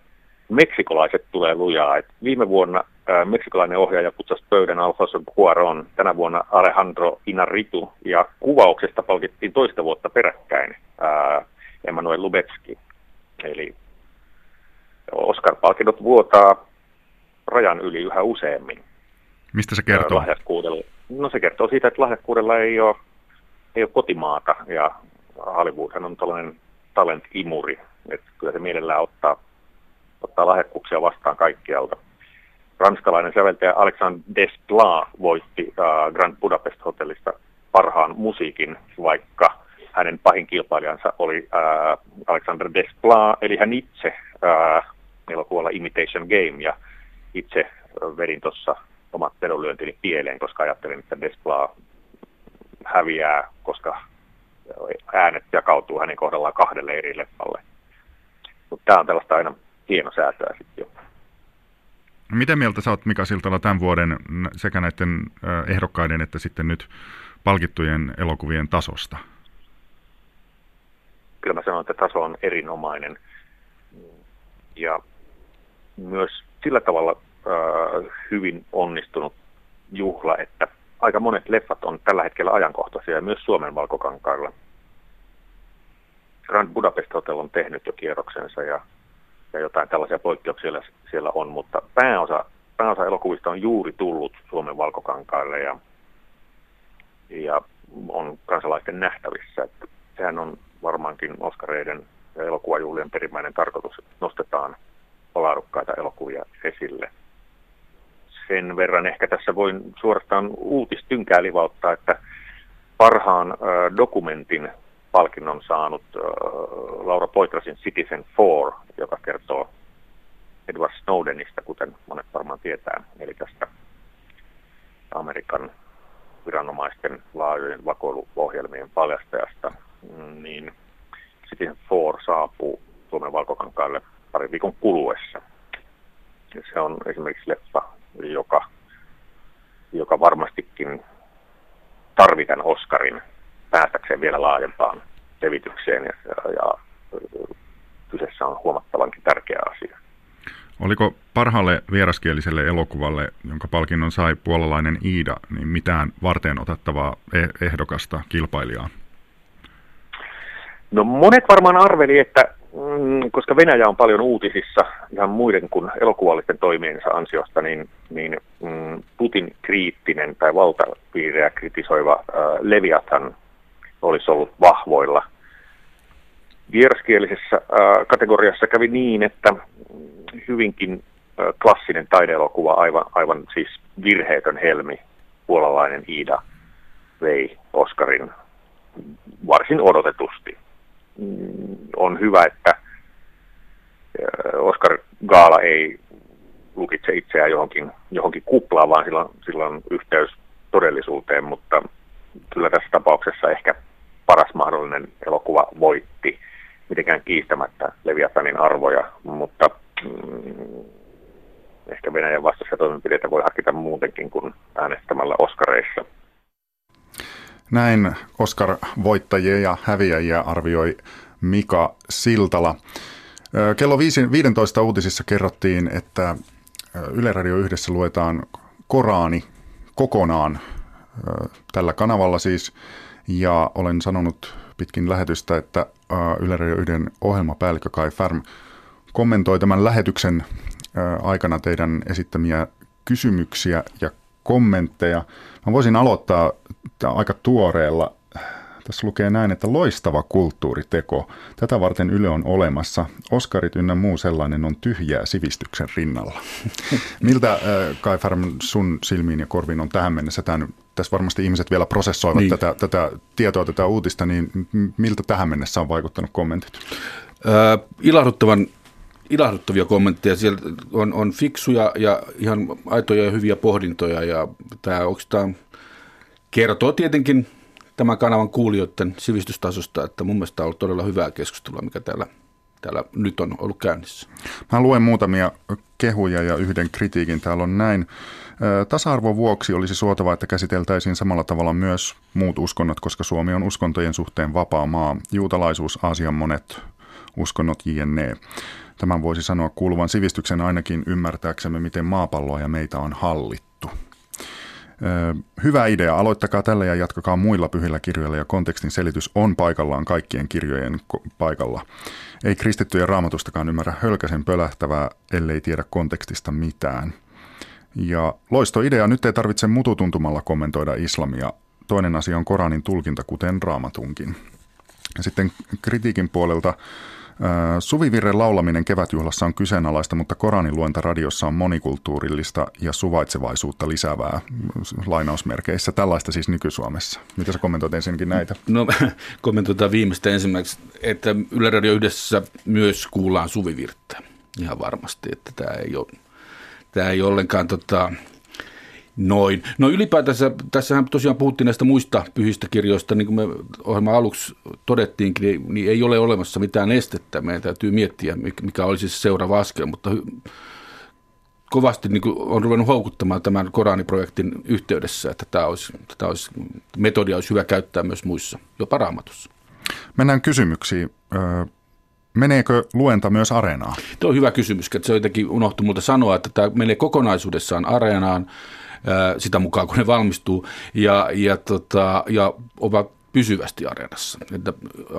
Meksikolaiset tulee lujaa. Et viime vuonna ää, meksikolainen ohjaaja putsasi pöydän Alfonso Cuaron, tänä vuonna Alejandro Inarritu, ja kuvauksesta palkittiin toista vuotta peräkkäin ää, Emmanuel Lubetski. Eli Oscar-palkinnot vuotaa rajan yli yhä useammin. Mistä se kertoo? No se kertoo siitä, että lahjakkuudella ei ole, ei ole kotimaata ja Hollywoodhan on tällainen talent-imuri, että kyllä se mielellään ottaa, ottaa lahjakkuuksia vastaan kaikkialta. Ranskalainen säveltäjä Alexandre Desplat voitti uh, Grand Budapest Hotellista parhaan musiikin, vaikka hänen pahin kilpailijansa oli uh, Alexander Desplat, eli hän itse uh, elokuvalla Imitation Game, ja itse vedin tuossa omat vedonlyöntini pieleen, koska ajattelin, että Desplat häviää, koska äänet jakautuu hänen kohdallaan kahdelle eri leffalle. Mutta tämä on tällaista aina säätöä sitten jo. Miten mieltä sä oot Mika Siltala tämän vuoden sekä näiden ehdokkaiden että sitten nyt palkittujen elokuvien tasosta? Kyllä mä sanon, että taso on erinomainen ja myös sillä tavalla äh, hyvin onnistunut juhla, että aika monet leffat on tällä hetkellä ajankohtaisia ja myös Suomen valkokankailla. Grand Budapest Hotel on tehnyt jo kierroksensa ja, ja jotain tällaisia poikkeuksia siellä on, mutta pääosa, pääosa elokuvista on juuri tullut Suomen valkokankaille ja, ja on kansalaisten nähtävissä. Että sehän on varmaankin Oskareiden ja elokuvajuhlien perimmäinen tarkoitus, että nostetaan laadukkaita elokuvia esille. Sen verran ehkä tässä voin suorastaan uutistynkää livauttaa, että parhaan dokumentin palkinnon saanut Laura Poitrasin Citizen 4, joka kertoo Edward Snowdenista, kuten monet varmaan tietää, eli tästä Amerikan viranomaisten laajojen vakoiluohjelmien paljastajasta, niin Citizen 4 saapuu Suomen valkokankaalle parin viikon kuluessa. Se on esimerkiksi leffa, joka, joka varmastikin tarvitaan Oscarin päästäkseen vielä laajempaan levitykseen ja, ja kyseessä on huomattavankin tärkeä asia. Oliko parhaalle vieraskieliselle elokuvalle, jonka palkinnon sai puolalainen Iida, niin mitään varten otettavaa e- ehdokasta kilpailijaa? No monet varmaan arveli, että Mm, koska Venäjä on paljon uutisissa ihan muiden kuin elokuvallisten toimiensa ansiosta, niin, niin mm, Putin kriittinen tai valtapiirejä kritisoiva äh, Leviathan olisi ollut vahvoilla. Vieraskielisessä äh, kategoriassa kävi niin, että hyvinkin äh, klassinen taideelokuva, aivan, aivan siis virheetön helmi, puolalainen Iida vei Oscarin varsin odotetusti on hyvä, että Oscar Gaala ei lukitse itseään johonkin, johonkin kuplaan, vaan sillä on, sillä on yhteys todellisuuteen, mutta kyllä tässä tapauksessa ehkä paras mahdollinen elokuva voitti mitenkään kiistämättä Leviathanin arvoja, mutta mm, ehkä Venäjän vastaisia toimenpiteitä voi harkita muutenkin kuin äänestämällä Oscareissa. Näin Oscar-voittajia ja häviäjiä arvioi Mika Siltala. Kello 15 uutisissa kerrottiin, että Yle Radio yhdessä luetaan Koraani kokonaan tällä kanavalla siis. Ja olen sanonut pitkin lähetystä, että Yle Radio 1 ohjelmapäällikkö Kai Färm kommentoi tämän lähetyksen aikana teidän esittämiä kysymyksiä ja kommentteja. Mä voisin aloittaa aika tuoreella tässä lukee näin, että loistava kulttuuriteko. Tätä varten Yle on olemassa. Oskarit ynnä muu sellainen on tyhjää sivistyksen rinnalla. Miltä äh, Kai Färm sun silmiin ja korviin on tähän mennessä tämän, tässä varmasti ihmiset vielä prosessoivat niin. tätä, tätä tietoa, tätä uutista, niin miltä tähän mennessä on vaikuttanut kommentit? Äh, ilahduttavan ilahduttavia kommentteja. Siellä on, on fiksuja ja ihan aitoja ja hyviä pohdintoja ja tämä oikeastaan kertoo tietenkin tämän kanavan kuulijoiden sivistystasosta, että mun mielestä on ollut todella hyvää keskustelua, mikä täällä, täällä nyt on ollut käynnissä. Mä luen muutamia kehuja ja yhden kritiikin. Täällä on näin. Tasa-arvon vuoksi olisi suotavaa, että käsiteltäisiin samalla tavalla myös muut uskonnot, koska Suomi on uskontojen suhteen vapaa maa. Juutalaisuus, Aasian monet uskonnot jne. Tämän voisi sanoa kuuluvan sivistyksen ainakin ymmärtääksemme, miten maapalloa ja meitä on hallittu. Hyvä idea. Aloittakaa tällä ja jatkakaa muilla pyhillä kirjoilla ja kontekstin selitys on paikallaan kaikkien kirjojen paikalla. Ei kristittyjen raamatustakaan ymmärrä hölkäsen pölähtävää, ellei tiedä kontekstista mitään. Ja loistoidea, nyt ei tarvitse mututuntumalla kommentoida islamia. Toinen asia on Koranin tulkinta, kuten raamatunkin. Ja sitten kritiikin puolelta Suvivirren laulaminen kevätjuhlassa on kyseenalaista, mutta Koranin luenta radiossa on monikulttuurillista ja suvaitsevaisuutta lisäävää lainausmerkeissä. Tällaista siis nyky-Suomessa. Mitä sä kommentoit ensinnäkin näitä? No kommentoitaan viimeistä ensimmäiseksi, että Yle Radio yhdessä myös kuullaan suvivirttä. Ihan varmasti, että tämä ei ole, tämä ei ollenkaan tota, Noin. No ylipäätänsä, tässähän tosiaan puhuttiin näistä muista pyhistä kirjoista, niin kuin me ohjelman aluksi todettiinkin, niin, niin ei ole olemassa mitään estettä. Meidän täytyy miettiä, mikä olisi se seuraava askel, mutta kovasti niin on ruvennut houkuttamaan tämän Koraniprojektin yhteydessä, että tämä olisi, tämä olisi, metodia olisi hyvä käyttää myös muissa, jopa raamatussa. Mennään kysymyksiin. Meneekö luenta myös areenaan? Tuo on hyvä kysymys, että se jotenkin unohtui multa sanoa, että tämä menee kokonaisuudessaan areenaan sitä mukaan, kun ne valmistuu, ja, ja, tota, ja ovat pysyvästi areenassa. Että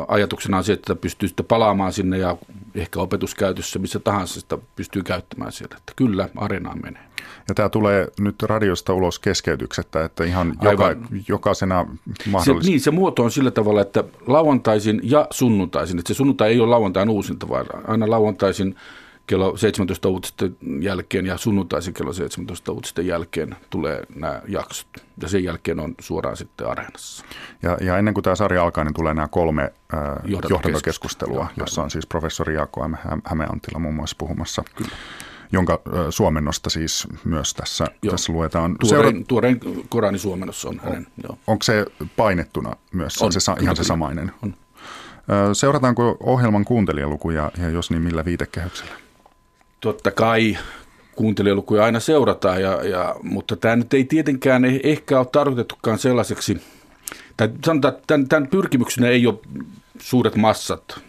ajatuksena on se, että pystyy sitten palaamaan sinne ja ehkä opetuskäytössä missä tahansa sitä pystyy käyttämään sieltä. Että kyllä, areenaan menee. Ja tämä tulee nyt radiosta ulos keskeytyksettä, että ihan joka, jokaisena mahdollisesti. Se, niin, se muoto on sillä tavalla, että lauantaisin ja sunnuntaisin. Että se sunnuntai ei ole lauantain uusinta, vaan aina lauantaisin kello 17 uutisten jälkeen ja sunnuntaisin kello 17 uutisten jälkeen tulee nämä jaksot. Ja sen jälkeen on suoraan sitten areenassa. Ja, ja ennen kuin tämä sarja alkaa, niin tulee nämä kolme äh, johdantokeskustelua, jossa on siis professori Jaakko M. Hämeantila muun muassa puhumassa. Kyllä jonka äh, suomennosta siis myös tässä, joo. tässä luetaan. Tuoreen, Seura- tuoreen Korani suomennossa on hänen. Joo. Onko se painettuna myös? On, se ihan se samainen? On. Seurataanko ohjelman kuuntelijalukuja ja jos niin millä viitekehyksellä? Totta kai kuuntelijalukuja aina seurataan, ja, ja, mutta tämä nyt ei tietenkään ehkä ole tarkoitettukaan sellaiseksi, tai sanotaan, että tämän, tämän pyrkimyksenä ei ole suuret massat.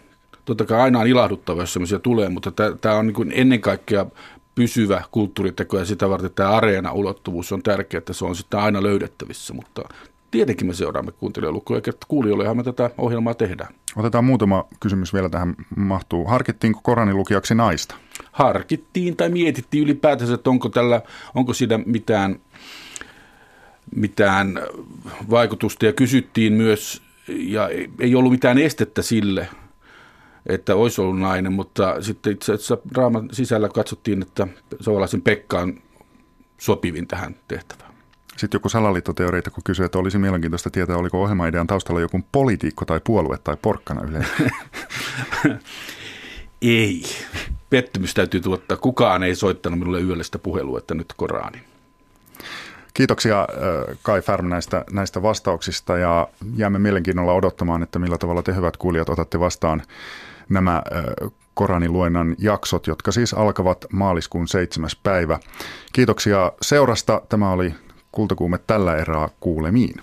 Totta kai aina on ilahduttava, jos sellaisia tulee, mutta tämä on niin ennen kaikkea pysyvä kulttuuriteko ja sitä varten tämä areena-ulottuvuus on tärkeää, että se on sitten aina löydettävissä, mutta tietenkin me seuraamme kuuntelijalukuja, että kuulijoillehan me tätä ohjelmaa tehdään. Otetaan muutama kysymys vielä tähän mahtuu. Harkittiinko Koranin lukijaksi naista? Harkittiin tai mietittiin ylipäätänsä, että onko, tällä, onko siinä mitään, mitään vaikutusta ja kysyttiin myös, ja ei ollut mitään estettä sille, että olisi ollut nainen, mutta sitten itse asiassa draaman sisällä katsottiin, että Savolaisen Pekka on sopivin tähän tehtävään. Sitten joku salaliittoteoreita, kun kysyy, että olisi mielenkiintoista tietää, oliko ohjelmaidean taustalla joku poliitikko tai puolue tai porkkana yleensä. ei. Pettymys täytyy tuottaa. Kukaan ei soittanut minulle yöllistä puhelua, että nyt Korani. Kiitoksia äh, Kai Färm näistä, näistä vastauksista ja jäämme mielenkiinnolla odottamaan, että millä tavalla te hyvät kuulijat otatte vastaan nämä äh, Koranin luennan jaksot, jotka siis alkavat maaliskuun 7. päivä. Kiitoksia seurasta. Tämä oli Kultakuume tällä erää kuulemiin.